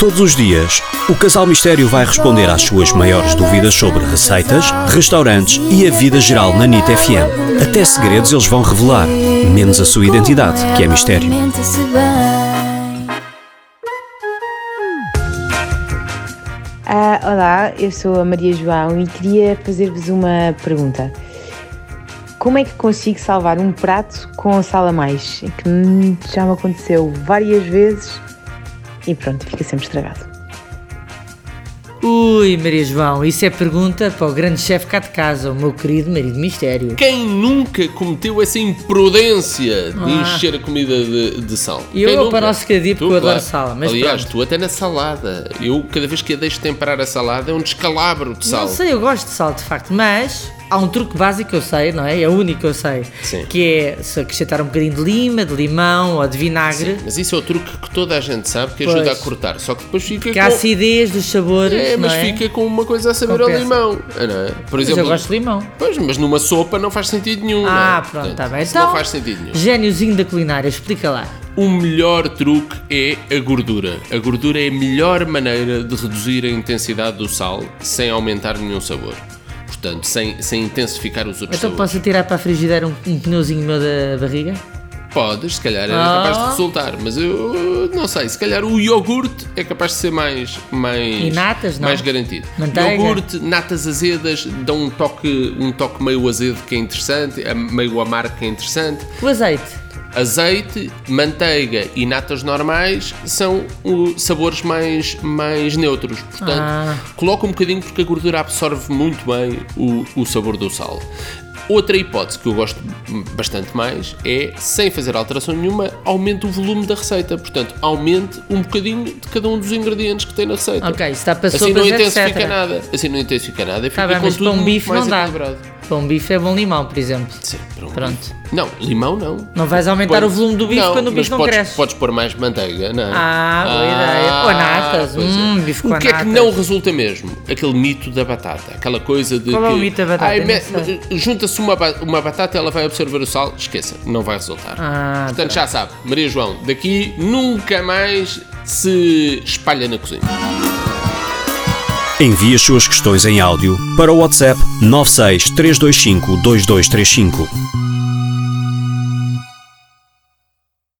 Todos os dias, o Casal Mistério vai responder às suas maiores dúvidas sobre receitas, restaurantes e a vida geral na NIT FM. Até segredos eles vão revelar, menos a sua identidade, que é mistério. Ah, olá, eu sou a Maria João e queria fazer-vos uma pergunta. Como é que consigo salvar um prato com sal a mais? Que hum, já me aconteceu várias vezes e pronto, fica sempre estragado. Ui, Maria João, isso é pergunta para o grande chefe cá de casa, o meu querido marido mistério. Quem nunca cometeu essa imprudência de Ah. encher a comida de, de sal? E eu Quem vou nunca? para o nosso cadinho porque Tu, eu adoro claro. sal, mas Aliás, pronto. tu até na salada. Eu, cada vez que a deixo temperar a salada, é um descalabro de sal. Não sei, eu gosto de sal de facto, mas há um truque básico que eu sei, não é? É o único que eu sei. Sim. Que é se acrescentar um bocadinho de lima, de limão ou de vinagre, Mas isso é o truque que toda a gente sabe que ajuda Pois. a cortar. Só que depois fica que a com... acidez dos sabores. É, mas é? fica com uma coisa a saber Compensa. ao limão. não é? Por Mas exemplo, eu gosto de limão. Pois, mas numa sopa não faz sentido nenhum. é? Ah, pronto, Portanto, está bem. Então, não faz sentido nenhum. gêniozinho da culinária, explica lá. O melhor truque é a gordura. A gordura é a melhor maneira de reduzir a intensidade do sal sem aumentar nenhum sabor. Portanto, sem, sem intensificar os outros Então sabores. posso tirar para a frigideira um, um pneuzinho meu da barriga? Podes, se calhar era Ah. capaz de resultar, mas eu não sei, se calhar o iogurte é capaz de ser mais mais E natas, não? mais garantido. Manteiga? Iogurte, natas azedas dão um toque, um toque meio azedo que é interessante, é meio amargo que é interessante. O azeite. Azeite, manteiga e natas normais são uh, sabores mais, mais neutros. Portanto, Ah. coloca um bocadinho porque a gordura absorve muito bem o, o sabor do sal. Outra hipótese que eu gosto bastante mais é, sem fazer alteração nenhuma, aumente o volume da receita. Portanto, aumente um bocadinho de cada um dos ingredientes que tem na receita. Ok, está para Assim não intensifica etc. nada. Assim não intensifica nada e Tá fica bem, com mas tudo um bife mais não dá. equilibrado. Para um bife é bom limão, por exemplo. Sim, para um Pronto. bife. Não, limão não. Não vais aumentar o volume do bife quando o mas bife não podes, cresce. Podes pôr mais manteiga, não é? Ah, boa ideia. Ou natas. pois é. Hum, bife com O que é que natas. não resulta mesmo? Aquele mito da batata. Aquela coisa de Qual é que... o mito da batata? Ai, Eu me- não sei. Junta-se uma, ba- uma batata ela vai absorver o sal. Esqueça, não vai resultar. Ah, Portanto, já sabe, Maria João, daqui nunca mais se espalha na cozinha. Envie as suas questões em áudio para o WhatsApp 96 325 2235.